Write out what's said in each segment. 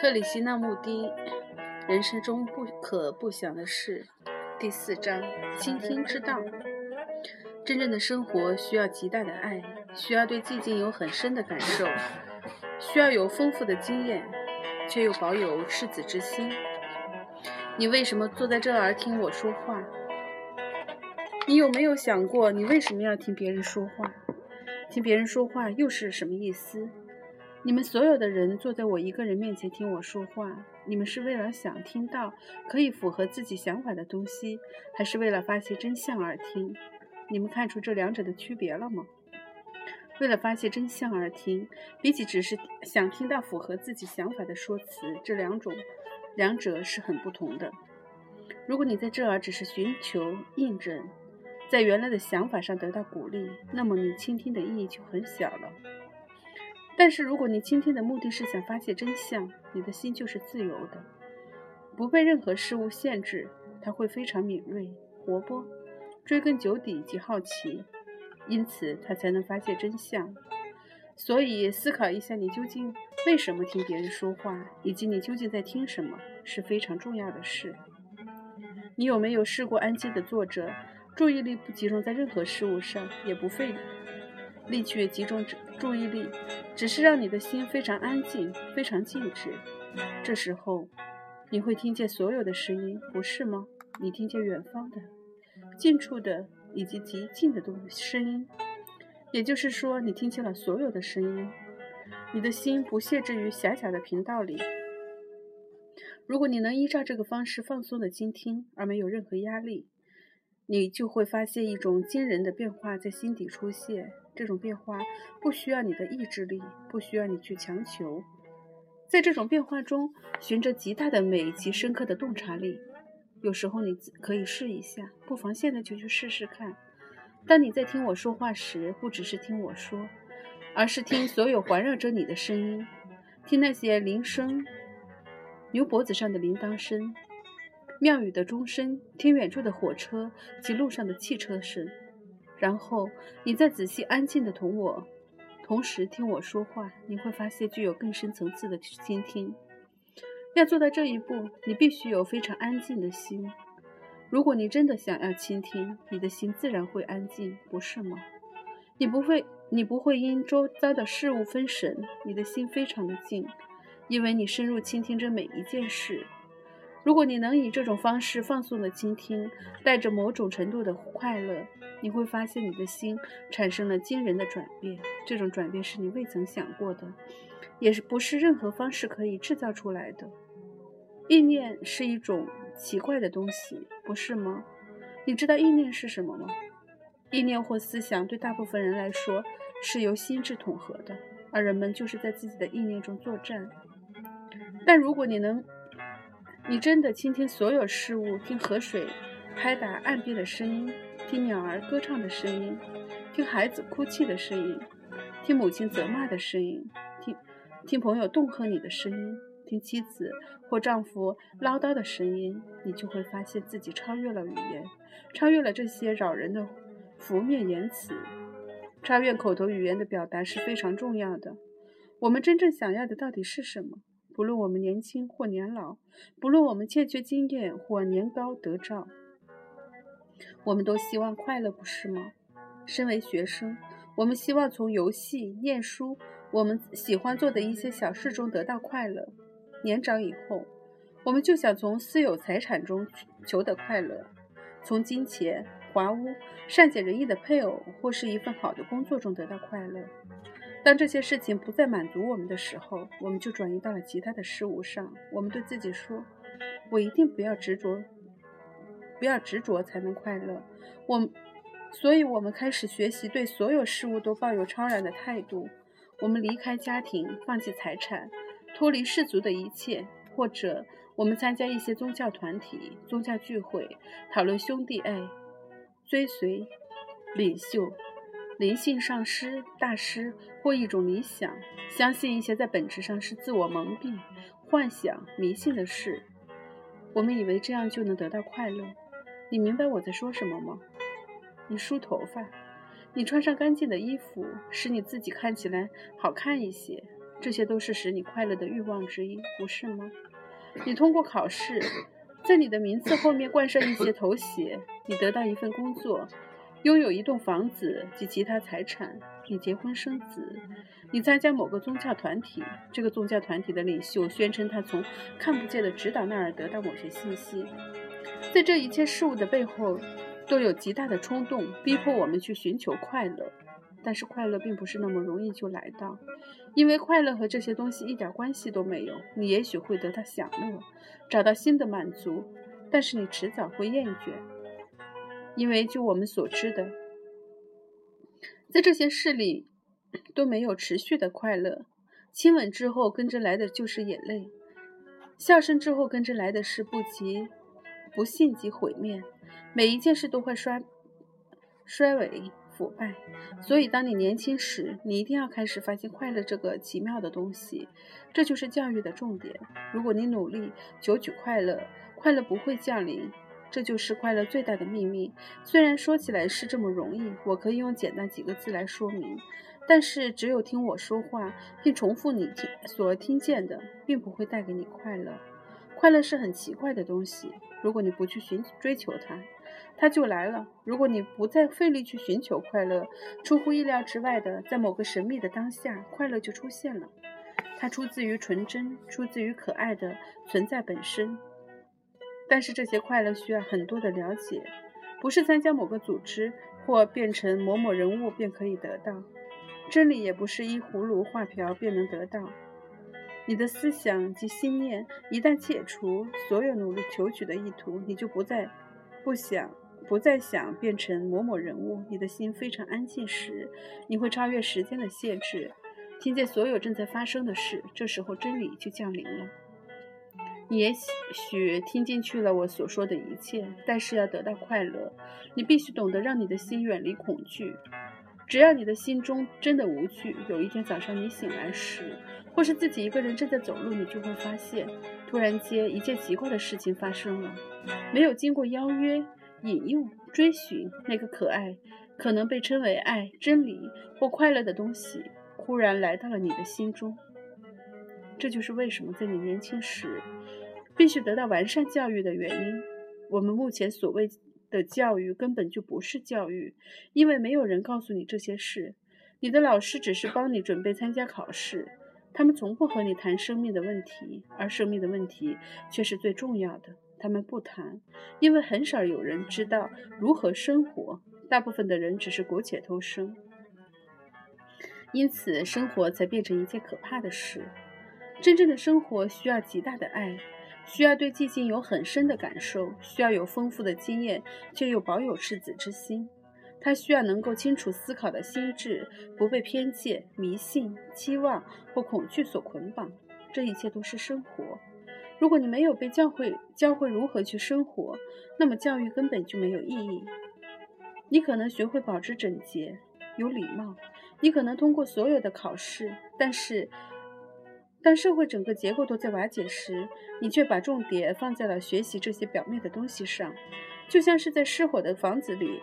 克里希那穆迪人生中不可不想的事，第四章：倾听之道。真正的生活需要极大的爱，需要对寂静有很深的感受，需要有丰富的经验，却又保有赤子之心。你为什么坐在这儿听我说话？你有没有想过，你为什么要听别人说话？听别人说话又是什么意思？你们所有的人坐在我一个人面前听我说话，你们是为了想听到可以符合自己想法的东西，还是为了发泄真相而听？你们看出这两者的区别了吗？为了发泄真相而听，比起只是想听到符合自己想法的说辞，这两种两者是很不同的。如果你在这儿只是寻求印证，在原来的想法上得到鼓励，那么你倾听的意义就很小了。但是如果你倾听的目的是想发现真相，你的心就是自由的，不被任何事物限制，它会非常敏锐、活泼、追根究底及好奇，因此它才能发现真相。所以，思考一下你究竟为什么听别人说话，以及你究竟在听什么，是非常重要的事。你有没有试过安静的坐着？注意力不集中在任何事物上，也不费力力去集中注意力，只是让你的心非常安静、非常静止。这时候，你会听见所有的声音，不是吗？你听见远方的、近处的以及极近的东声音，也就是说，你听见了所有的声音。你的心不限制于狭小的频道里。如果你能依照这个方式放松的倾听，而没有任何压力。你就会发现一种惊人的变化在心底出现。这种变化不需要你的意志力，不需要你去强求。在这种变化中，循着极大的美及深刻的洞察力。有时候你可以试一下，不妨现在就去试试看。当你在听我说话时，不只是听我说，而是听所有环绕着你的声音，听那些铃声，牛脖子上的铃铛声。庙宇的钟声，听远处的火车及路上的汽车声，然后你再仔细安静的同我，同时听我说话，你会发现具有更深层次的倾听。要做到这一步，你必须有非常安静的心。如果你真的想要倾听，你的心自然会安静，不是吗？你不会，你不会因周遭的事物分神，你的心非常的静，因为你深入倾听着每一件事。如果你能以这种方式放松的倾听，带着某种程度的快乐，你会发现你的心产生了惊人的转变。这种转变是你未曾想过的，也是不是任何方式可以制造出来的。意念是一种奇怪的东西，不是吗？你知道意念是什么吗？意念或思想对大部分人来说是由心智统合的，而人们就是在自己的意念中作战。但如果你能，你真的倾听所有事物，听河水拍打岸边的声音，听鸟儿歌唱的声音，听孩子哭泣的声音，听母亲责骂的声音，听听朋友恫吓你的声音，听妻子或丈夫唠叨的声音，你就会发现自己超越了语言，超越了这些扰人的浮面言辞。超越口头语言的表达是非常重要的。我们真正想要的到底是什么？不论我们年轻或年老，不论我们欠缺经验或年高德照，我们都希望快乐，不是吗？身为学生，我们希望从游戏、念书、我们喜欢做的一些小事中得到快乐。年长以后，我们就想从私有财产中求得快乐，从金钱、华屋、善解人意的配偶或是一份好的工作中得到快乐。当这些事情不再满足我们的时候，我们就转移到了其他的事物上。我们对自己说：“我一定不要执着，不要执着才能快乐。”我，所以我们开始学习对所有事物都抱有超然的态度。我们离开家庭，放弃财产，脱离世俗的一切，或者我们参加一些宗教团体、宗教聚会，讨论兄弟爱，追随领袖。灵性上师、大师或一种理想，相信一些在本质上是自我蒙蔽、幻想、迷信的事。我们以为这样就能得到快乐。你明白我在说什么吗？你梳头发，你穿上干净的衣服，使你自己看起来好看一些。这些都是使你快乐的欲望之一，不是吗？你通过考试，在你的名字后面冠上一些头衔，你得到一份工作，拥有一栋房子及其他财产，你结婚生子，你参加某个宗教团体，这个宗教团体的领袖宣称他从看不见的指导那儿得到某些信息，在这一切事物的背后，都有极大的冲动逼迫我们去寻求快乐。但是快乐并不是那么容易就来到，因为快乐和这些东西一点关系都没有。你也许会得到享乐，找到新的满足，但是你迟早会厌倦，因为就我们所知的，在这些事里都没有持续的快乐。亲吻之后跟着来的就是眼泪，笑声之后跟着来的是不及不幸及毁灭。每一件事都会衰衰萎。腐败，所以当你年轻时，你一定要开始发现快乐这个奇妙的东西，这就是教育的重点。如果你努力求取快乐，快乐不会降临，这就是快乐最大的秘密。虽然说起来是这么容易，我可以用简单几个字来说明，但是只有听我说话并重复你听所听见的，并不会带给你快乐。快乐是很奇怪的东西，如果你不去寻追求它。它就来了。如果你不再费力去寻求快乐，出乎意料之外的，在某个神秘的当下，快乐就出现了。它出自于纯真，出自于可爱的存在本身。但是这些快乐需要很多的了解，不是参加某个组织或变成某某人物便可以得到。真理也不是依葫芦画瓢便能得到。你的思想及心念一旦解除所有努力求取的意图，你就不再不想。不再想变成某某人物，你的心非常安静时，你会超越时间的限制，听见所有正在发生的事。这时候真理就降临了。也许听进去了我所说的一切，但是要得到快乐，你必须懂得让你的心远离恐惧。只要你的心中真的无惧，有一天早上你醒来时，或是自己一个人正在走路，你就会发现，突然间一件奇怪的事情发生了，没有经过邀约。引诱、追寻那个可爱、可能被称为爱、真理或快乐的东西，忽然来到了你的心中。这就是为什么在你年轻时必须得到完善教育的原因。我们目前所谓的教育根本就不是教育，因为没有人告诉你这些事。你的老师只是帮你准备参加考试，他们从不和你谈生命的问题，而生命的问题却是最重要的。他们不谈，因为很少有人知道如何生活。大部分的人只是苟且偷生，因此生活才变成一件可怕的事。真正的生活需要极大的爱，需要对寂静有很深的感受，需要有丰富的经验，却又保有赤子之心。他需要能够清楚思考的心智，不被偏见、迷信、期望或恐惧所捆绑。这一切都是生活。如果你没有被教会教会如何去生活，那么教育根本就没有意义。你可能学会保持整洁、有礼貌，你可能通过所有的考试，但是当社会整个结构都在瓦解时，你却把重点放在了学习这些表面的东西上，就像是在失火的房子里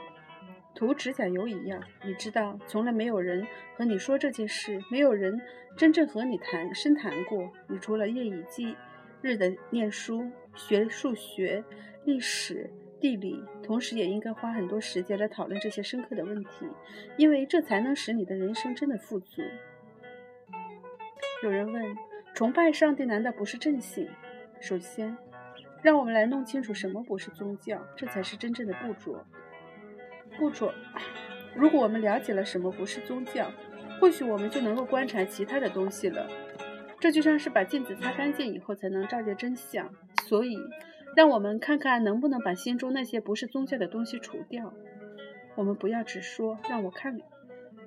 涂指甲油一样。你知道，从来没有人和你说这件事，没有人真正和你谈深谈过。你除了夜以继。日的念书、学数学、历史、地理，同时也应该花很多时间来讨论这些深刻的问题，因为这才能使你的人生真的富足。有人问：崇拜上帝难道不是正信？首先，让我们来弄清楚什么不是宗教，这才是真正的不着不着。如果我们了解了什么不是宗教，或许我们就能够观察其他的东西了。这就像是把镜子擦干净以后才能照见真相，所以让我们看看能不能把心中那些不是宗教的东西除掉。我们不要只说让我看，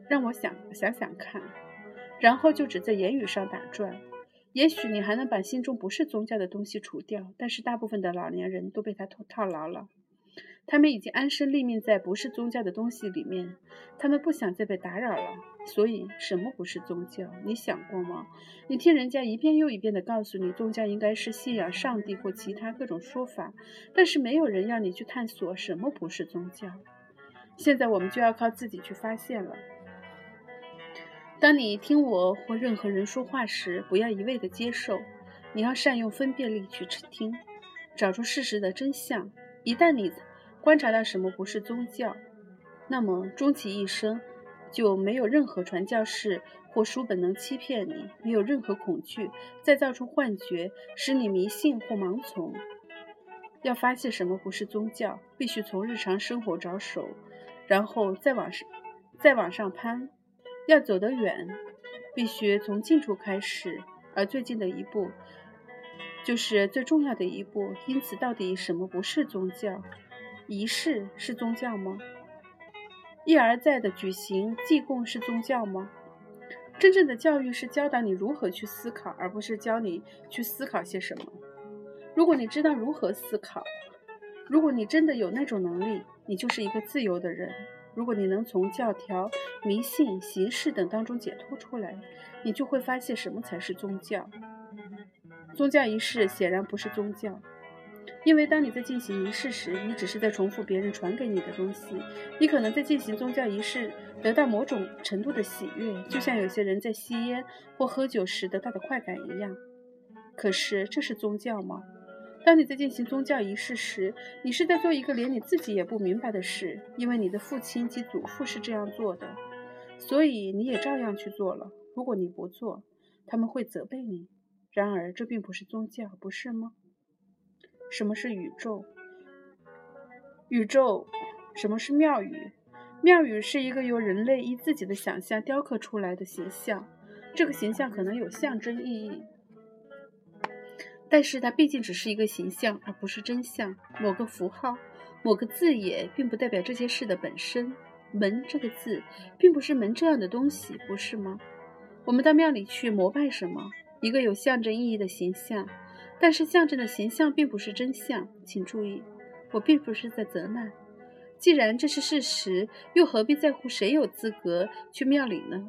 让我想想想看，然后就只在言语上打转。也许你还能把心中不是宗教的东西除掉，但是大部分的老年人都被他套套牢了。他们已经安身立命在不是宗教的东西里面，他们不想再被打扰了。所以，什么不是宗教？你想过吗？你听人家一遍又一遍地告诉你，宗教应该是信仰上帝或其他各种说法，但是没有人要你去探索什么不是宗教。现在我们就要靠自己去发现了。当你听我或任何人说话时，不要一味的接受，你要善用分辨力去听，找出事实的真相。一旦你观察到什么不是宗教，那么终其一生就没有任何传教士或书本能欺骗你，没有任何恐惧再造出幻觉，使你迷信或盲从。要发现什么不是宗教，必须从日常生活着手，然后再往上，再往上攀。要走得远，必须从近处开始，而最近的一步就是最重要的一步。因此，到底什么不是宗教？仪式是宗教吗？一而再的举行祭供是宗教吗？真正的教育是教导你如何去思考，而不是教你去思考些什么。如果你知道如何思考，如果你真的有那种能力，你就是一个自由的人。如果你能从教条、迷信、形式等当中解脱出来，你就会发现什么才是宗教。宗教仪式显然不是宗教，因为当你在进行仪式时，你只是在重复别人传给你的东西。你可能在进行宗教仪式得到某种程度的喜悦，就像有些人在吸烟或喝酒时得到的快感一样。可是，这是宗教吗？当你在进行宗教仪式时，你是在做一个连你自己也不明白的事，因为你的父亲及祖父是这样做的，所以你也照样去做了。如果你不做，他们会责备你。然而，这并不是宗教，不是吗？什么是宇宙？宇宙？什么是庙宇？庙宇是一个由人类依自己的想象雕刻出来的形象，这个形象可能有象征意义。但是它毕竟只是一个形象，而不是真相。某个符号、某个字眼，并不代表这些事的本身。门这个字，并不是门这样的东西，不是吗？我们到庙里去膜拜什么？一个有象征意义的形象。但是象征的形象并不是真相。请注意，我并不是在责难。既然这是事实，又何必在乎谁有资格去庙里呢？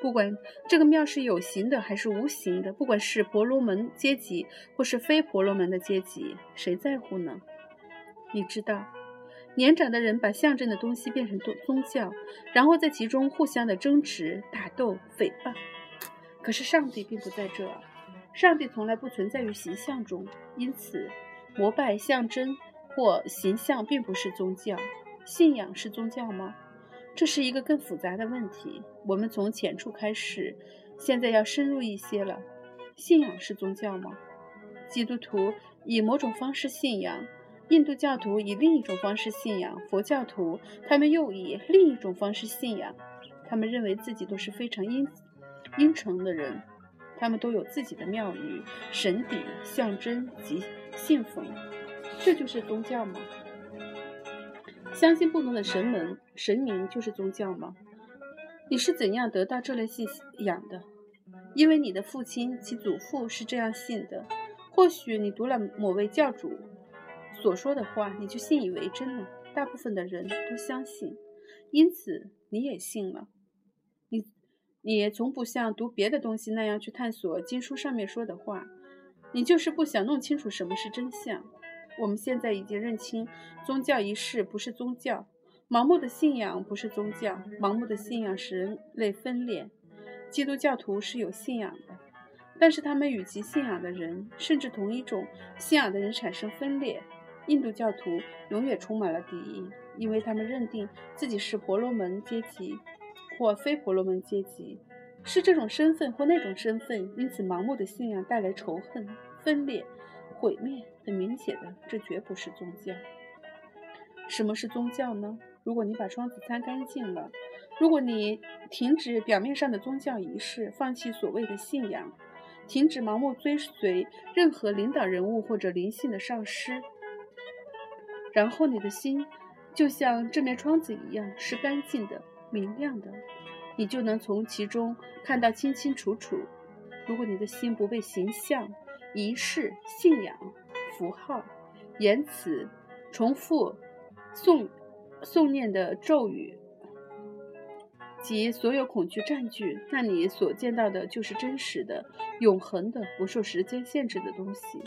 不管这个庙是有形的还是无形的，不管是婆罗门阶级或是非婆罗门的阶级，谁在乎呢？你知道，年长的人把象征的东西变成宗宗教，然后在其中互相的争执、打斗、诽谤。可是上帝并不在这，上帝从来不存在于形象中，因此膜拜象征或形象并不是宗教。信仰是宗教吗？这是一个更复杂的问题。我们从浅处开始，现在要深入一些了。信仰是宗教吗？基督徒以某种方式信仰，印度教徒以另一种方式信仰，佛教徒他们又以另一种方式信仰。他们认为自己都是非常阴阴沉的人，他们都有自己的庙宇、神邸、象征及信奉。这就是宗教吗？相信不同的神门、神明就是宗教吗？你是怎样得到这类信仰的？因为你的父亲、其祖父是这样信的。或许你读了某位教主所说的话，你就信以为真了。大部分的人都相信，因此你也信了。你，你从不像读别的东西那样去探索经书上面说的话，你就是不想弄清楚什么是真相。我们现在已经认清，宗教仪式不是宗教，盲目的信仰不是宗教，盲目的信仰使人类分裂。基督教徒是有信仰的，但是他们与其信仰的人，甚至同一种信仰的人产生分裂。印度教徒永远充满了敌意，因为他们认定自己是婆罗门阶级或非婆罗门阶级，是这种身份或那种身份，因此盲目的信仰带来仇恨、分裂、毁灭。很明显的，这绝不是宗教。什么是宗教呢？如果你把窗子擦干净了，如果你停止表面上的宗教仪式，放弃所谓的信仰，停止盲目追随任何领导人物或者灵性的上师，然后你的心就像这面窗子一样是干净的、明亮的，你就能从其中看到清清楚楚。如果你的心不被形象、仪式、信仰，符号、言辞、重复诵诵念的咒语及所有恐惧占据，那你所见到的就是真实的、永恒的、不受时间限制的东西。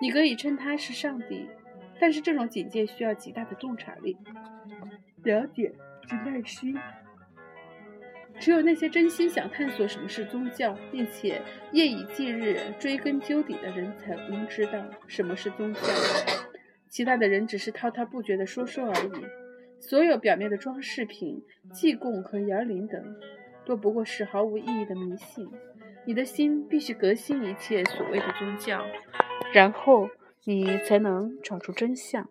你可以称它是上帝，但是这种警戒需要极大的洞察力、了解及耐心。只有那些真心想探索什么是宗教，并且夜以继日追根究底的人，才能知道什么是宗教。其他的人只是滔滔不绝的说说而已。所有表面的装饰品、祭供和摇铃等，都不过是毫无意义的迷信。你的心必须革新一切所谓的宗教，然后你才能找出真相。